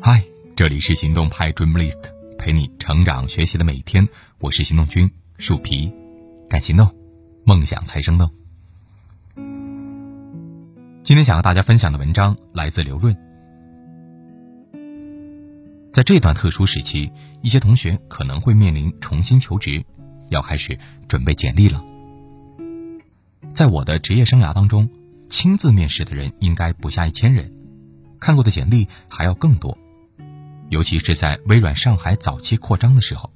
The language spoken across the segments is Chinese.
嗨，这里是行动派 Dreamlist，陪你成长学习的每一天。我是行动君树皮，敢行动，梦想才生动。今天想和大家分享的文章来自刘润。在这段特殊时期，一些同学可能会面临重新求职，要开始准备简历了。在我的职业生涯当中，亲自面试的人应该不下一千人，看过的简历还要更多。尤其是在微软上海早期扩张的时候，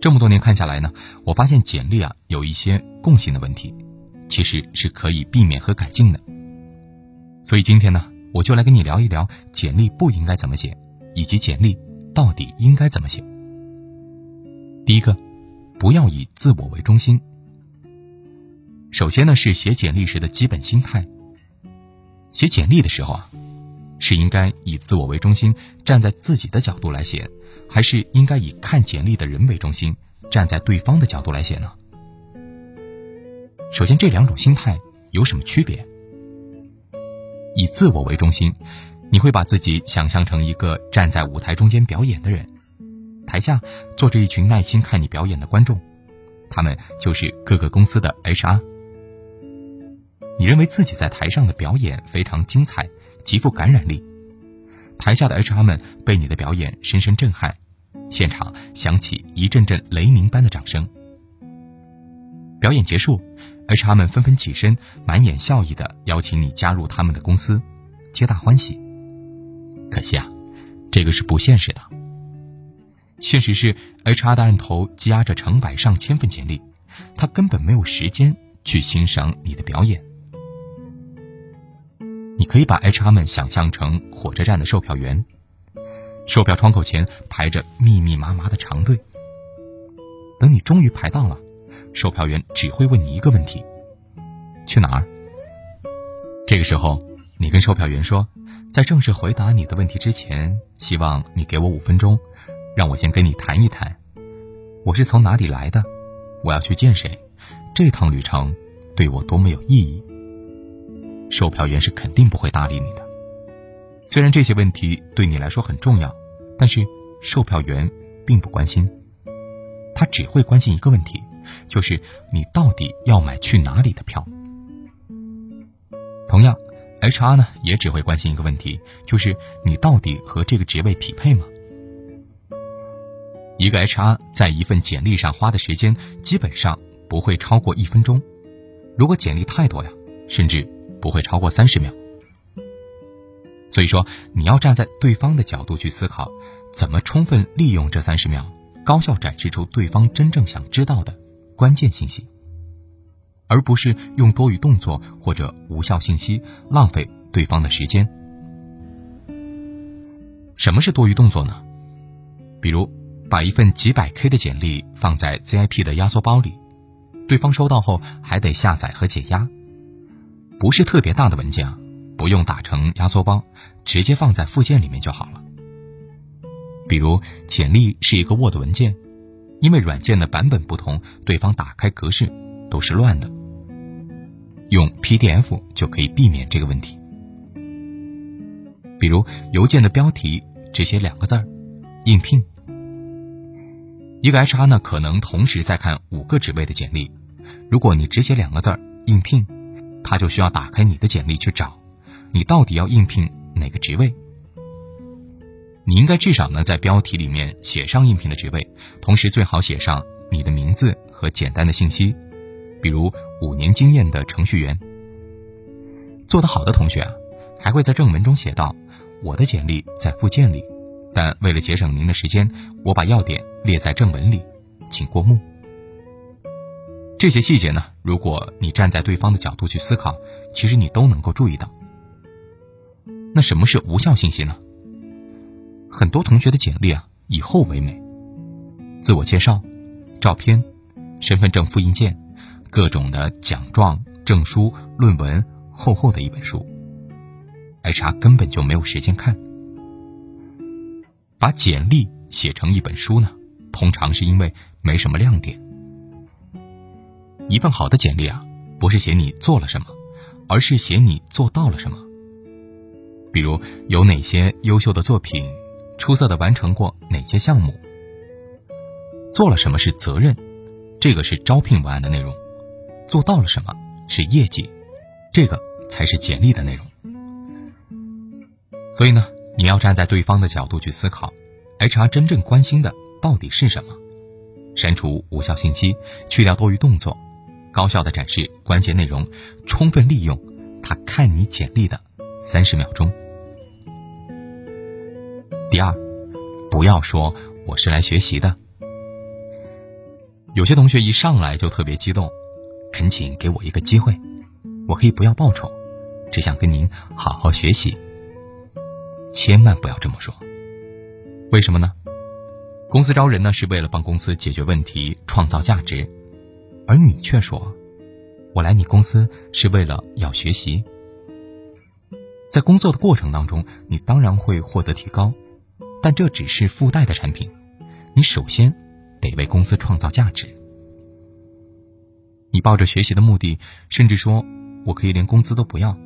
这么多年看下来呢，我发现简历啊有一些共性的问题，其实是可以避免和改进的。所以今天呢，我就来跟你聊一聊简历不应该怎么写，以及简历到底应该怎么写。第一个，不要以自我为中心。首先呢，是写简历时的基本心态。写简历的时候啊。是应该以自我为中心，站在自己的角度来写，还是应该以看简历的人为中心，站在对方的角度来写呢？首先，这两种心态有什么区别？以自我为中心，你会把自己想象成一个站在舞台中间表演的人，台下坐着一群耐心看你表演的观众，他们就是各个公司的 HR。你认为自己在台上的表演非常精彩。极富感染力，台下的 HR 们被你的表演深深震撼，现场响起一阵阵雷鸣般的掌声。表演结束，HR 们纷纷起身，满眼笑意的邀请你加入他们的公司，皆大欢喜。可惜啊，这个是不现实的。现实是，HR 的案头积压着成百上千份简历，他根本没有时间去欣赏你的表演。你可以把 HR 们想象成火车站的售票员，售票窗口前排着密密麻麻的长队。等你终于排到了，售票员只会问你一个问题：去哪儿？这个时候，你跟售票员说，在正式回答你的问题之前，希望你给我五分钟，让我先跟你谈一谈，我是从哪里来的，我要去见谁，这趟旅程对我多么有意义。售票员是肯定不会搭理你的。虽然这些问题对你来说很重要，但是售票员并不关心。他只会关心一个问题，就是你到底要买去哪里的票。同样，HR 呢也只会关心一个问题，就是你到底和这个职位匹配吗？一个 HR 在一份简历上花的时间基本上不会超过一分钟。如果简历太多呀，甚至。不会超过三十秒，所以说你要站在对方的角度去思考，怎么充分利用这三十秒，高效展示出对方真正想知道的关键信息，而不是用多余动作或者无效信息浪费对方的时间。什么是多余动作呢？比如把一份几百 K 的简历放在 ZIP 的压缩包里，对方收到后还得下载和解压。不是特别大的文件啊，不用打成压缩包，直接放在附件里面就好了。比如简历是一个 Word 文件，因为软件的版本不同，对方打开格式都是乱的。用 PDF 就可以避免这个问题。比如邮件的标题只写两个字儿，应聘。一个 HR 呢可能同时在看五个职位的简历，如果你只写两个字儿，应聘。他就需要打开你的简历去找，你到底要应聘哪个职位？你应该至少呢在标题里面写上应聘的职位，同时最好写上你的名字和简单的信息，比如五年经验的程序员。做得好的同学啊，还会在正文中写道：“我的简历在附件里，但为了节省您的时间，我把要点列在正文里，请过目。”这些细节呢，如果你站在对方的角度去思考，其实你都能够注意到。那什么是无效信息呢？很多同学的简历啊，以后为美，自我介绍、照片、身份证复印件、各种的奖状、证书、论文，厚厚的一本书，HR 根本就没有时间看。把简历写成一本书呢，通常是因为没什么亮点。一份好的简历啊，不是写你做了什么，而是写你做到了什么。比如有哪些优秀的作品，出色的完成过哪些项目，做了什么是责任，这个是招聘文案的内容；做到了什么是业绩，这个才是简历的内容。所以呢，你要站在对方的角度去思考，HR 真正关心的到底是什么？删除无效信息，去掉多余动作，高效的展示关键内容，充分利用他看你简历的三十秒钟。第二，不要说我是来学习的。有些同学一上来就特别激动，恳请给我一个机会，我可以不要报酬，只想跟您好好学习。千万不要这么说，为什么呢？公司招人呢是为了帮公司解决问题、创造价值，而你却说，我来你公司是为了要学习。在工作的过程当中，你当然会获得提高，但这只是附带的产品，你首先得为公司创造价值。你抱着学习的目的，甚至说我可以连工资都不要，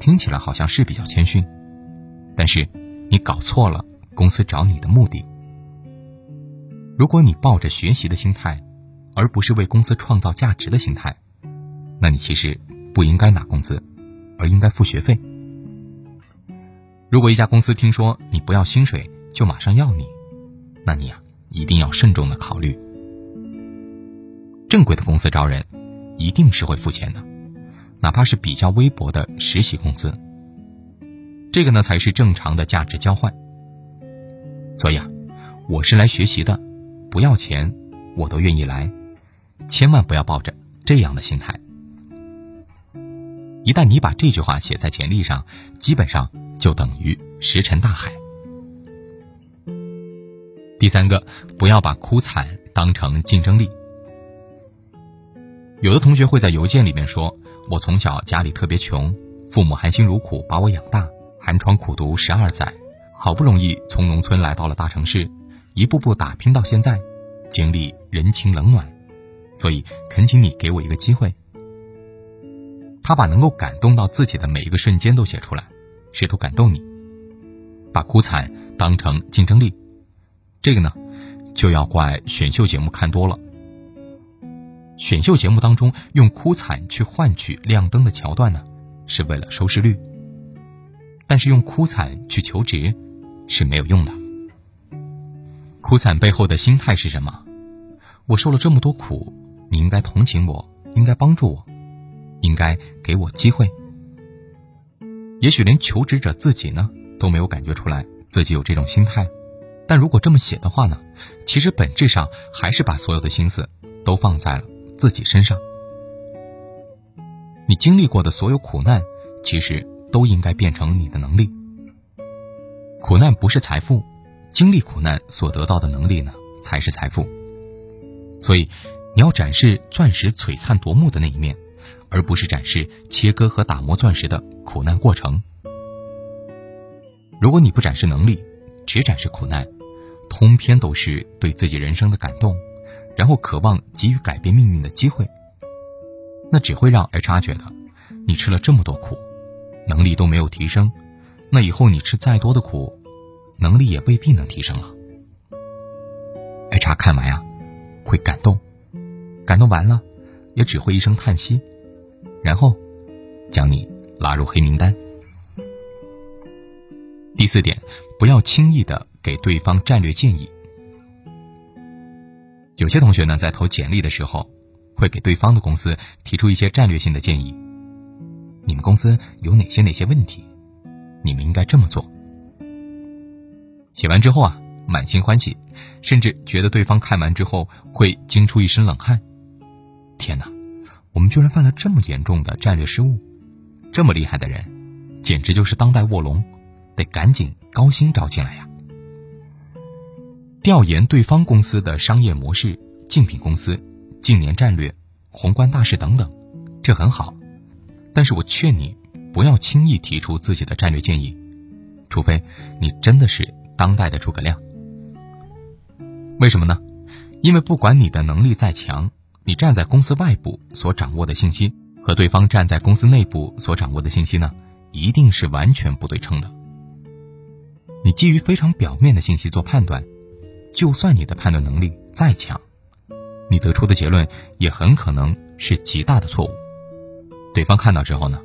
听起来好像是比较谦逊。但是，你搞错了公司找你的目的。如果你抱着学习的心态，而不是为公司创造价值的心态，那你其实不应该拿工资，而应该付学费。如果一家公司听说你不要薪水就马上要你，那你呀一定要慎重的考虑。正规的公司招人，一定是会付钱的，哪怕是比较微薄的实习工资。这个呢才是正常的价值交换。所以啊，我是来学习的，不要钱我都愿意来，千万不要抱着这样的心态。一旦你把这句话写在简历上，基本上就等于石沉大海。第三个，不要把哭惨当成竞争力。有的同学会在邮件里面说：“我从小家里特别穷，父母含辛茹苦把我养大。”寒窗苦读十二载，好不容易从农村来到了大城市，一步步打拼到现在，经历人情冷暖，所以恳请你给我一个机会。他把能够感动到自己的每一个瞬间都写出来，试图感动你，把哭惨当成竞争力，这个呢，就要怪选秀节目看多了。选秀节目当中用哭惨去换取亮灯的桥段呢，是为了收视率。但是用哭惨去求职是没有用的。哭惨背后的心态是什么？我受了这么多苦，你应该同情我，应该帮助我，应该给我机会。也许连求职者自己呢都没有感觉出来自己有这种心态，但如果这么写的话呢，其实本质上还是把所有的心思都放在了自己身上。你经历过的所有苦难，其实。都应该变成你的能力。苦难不是财富，经历苦难所得到的能力呢，才是财富。所以，你要展示钻石璀璨夺目的那一面，而不是展示切割和打磨钻石的苦难过程。如果你不展示能力，只展示苦难，通篇都是对自己人生的感动，然后渴望给予改变命运的机会，那只会让 HR 觉得你吃了这么多苦。能力都没有提升，那以后你吃再多的苦，能力也未必能提升了。HR 看完呀，会感动，感动完了，也只会一声叹息，然后将你拉入黑名单。第四点，不要轻易的给对方战略建议。有些同学呢，在投简历的时候，会给对方的公司提出一些战略性的建议。你们公司有哪些哪些问题？你们应该这么做。写完之后啊，满心欢喜，甚至觉得对方看完之后会惊出一身冷汗。天哪，我们居然犯了这么严重的战略失误！这么厉害的人，简直就是当代卧龙，得赶紧高薪招进来呀！调研对方公司的商业模式、竞品公司、近年战略、宏观大势等等，这很好。但是我劝你，不要轻易提出自己的战略建议，除非你真的是当代的诸葛亮。为什么呢？因为不管你的能力再强，你站在公司外部所掌握的信息和对方站在公司内部所掌握的信息呢，一定是完全不对称的。你基于非常表面的信息做判断，就算你的判断能力再强，你得出的结论也很可能是极大的错误。对方看到之后呢，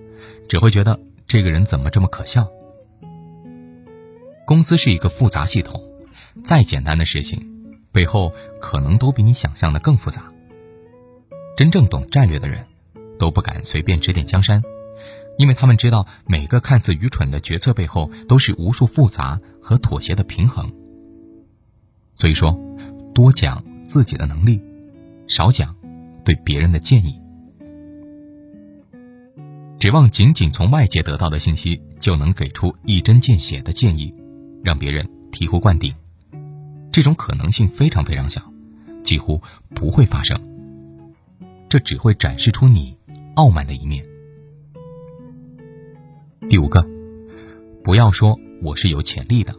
只会觉得这个人怎么这么可笑。公司是一个复杂系统，再简单的事情，背后可能都比你想象的更复杂。真正懂战略的人，都不敢随便指点江山。因为他们知道，每个看似愚蠢的决策背后，都是无数复杂和妥协的平衡。所以说，多讲自己的能力，少讲对别人的建议。指望仅仅从外界得到的信息就能给出一针见血的建议，让别人醍醐灌顶，这种可能性非常非常小，几乎不会发生。这只会展示出你傲慢的一面。第五个，不要说我是有潜力的。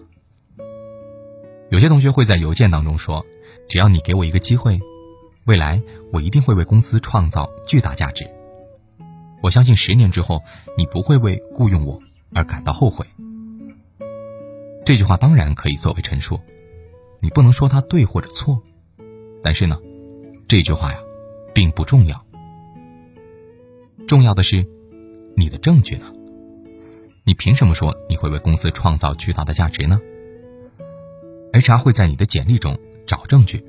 有些同学会在邮件当中说：“只要你给我一个机会，未来我一定会为公司创造巨大价值。我相信十年之后，你不会为雇佣我而感到后悔。”这句话当然可以作为陈述，你不能说它对或者错。但是呢，这句话呀，并不重要。重要的是你的证据呢？你凭什么说你会为公司创造巨大的价值呢？HR 会在你的简历中找证据，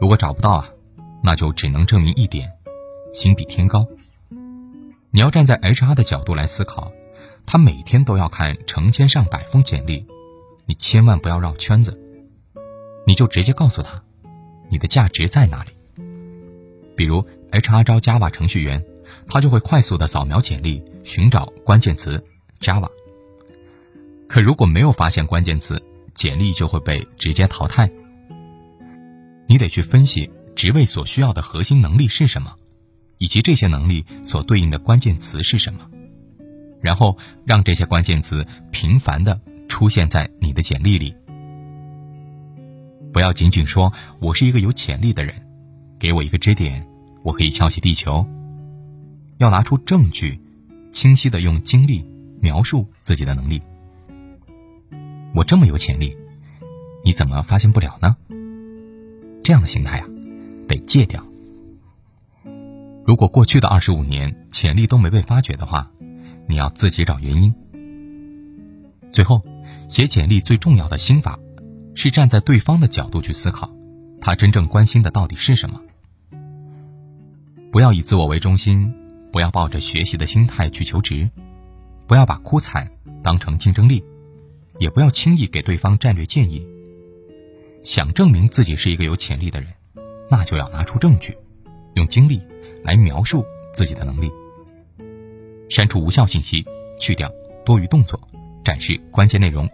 如果找不到啊，那就只能证明一点：心比天高。你要站在 HR 的角度来思考，他每天都要看成千上百封简历，你千万不要绕圈子，你就直接告诉他，你的价值在哪里。比如 HR 招 Java 程序员，他就会快速的扫描简历，寻找关键词。Java，可如果没有发现关键词，简历就会被直接淘汰。你得去分析职位所需要的核心能力是什么，以及这些能力所对应的关键词是什么，然后让这些关键词频繁的出现在你的简历里。不要仅仅说我是一个有潜力的人，给我一个支点，我可以撬起地球。要拿出证据，清晰的用经历。描述自己的能力，我这么有潜力，你怎么发现不了呢？这样的心态啊，得戒掉。如果过去的二十五年潜力都没被发掘的话，你要自己找原因。最后，写简历最重要的心法，是站在对方的角度去思考，他真正关心的到底是什么。不要以自我为中心，不要抱着学习的心态去求职。不要把哭惨当成竞争力，也不要轻易给对方战略建议。想证明自己是一个有潜力的人，那就要拿出证据，用经历来描述自己的能力。删除无效信息，去掉多余动作，展示关键内容，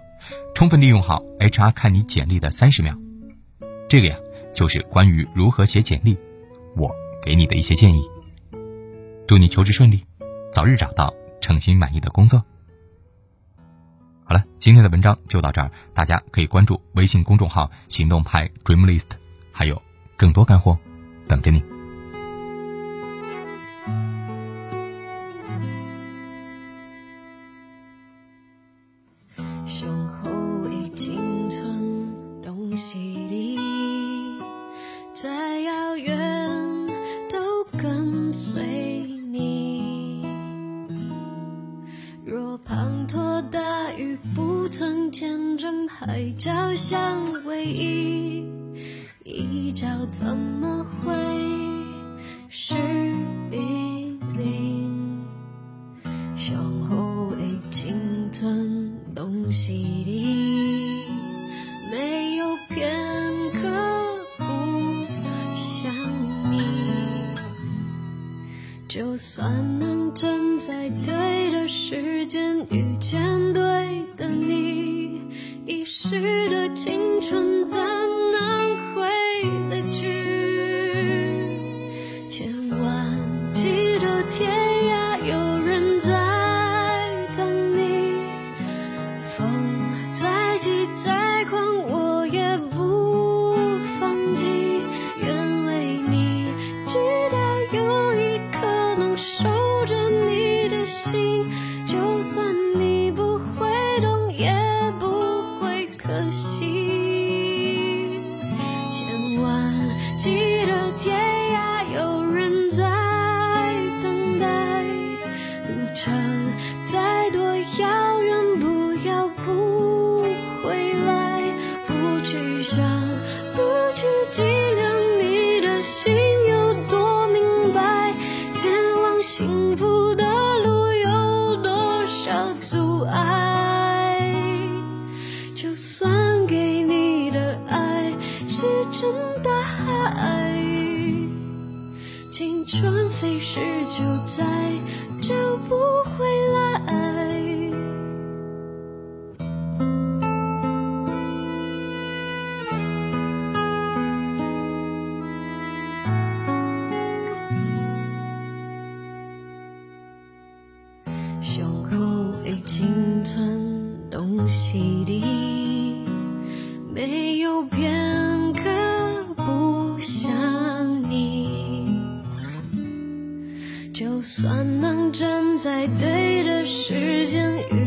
充分利用好 HR 看你简历的三十秒。这个呀，就是关于如何写简历，给你的一些建议。祝你求职顺利，早日找到。称心满意的工作。好了，今天的文章就到这儿，大家可以关注微信公众号“行动派 Dream List”，还有更多干货等着你。大雨不曾见证海角相偎依，一角怎么会是比邻？向后已经吞东西里，没有片刻不想你。就算青春在就在就不会就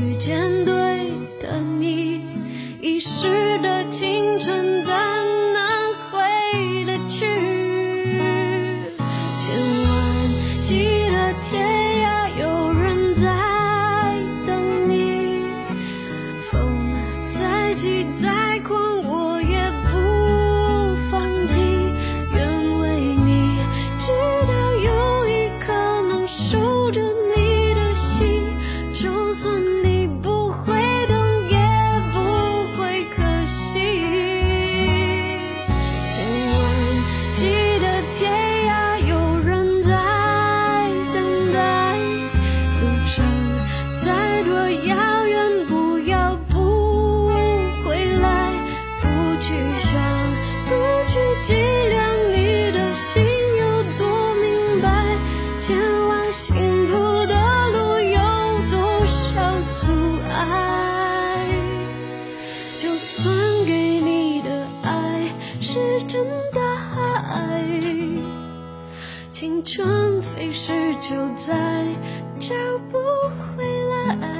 是，就再找不回来。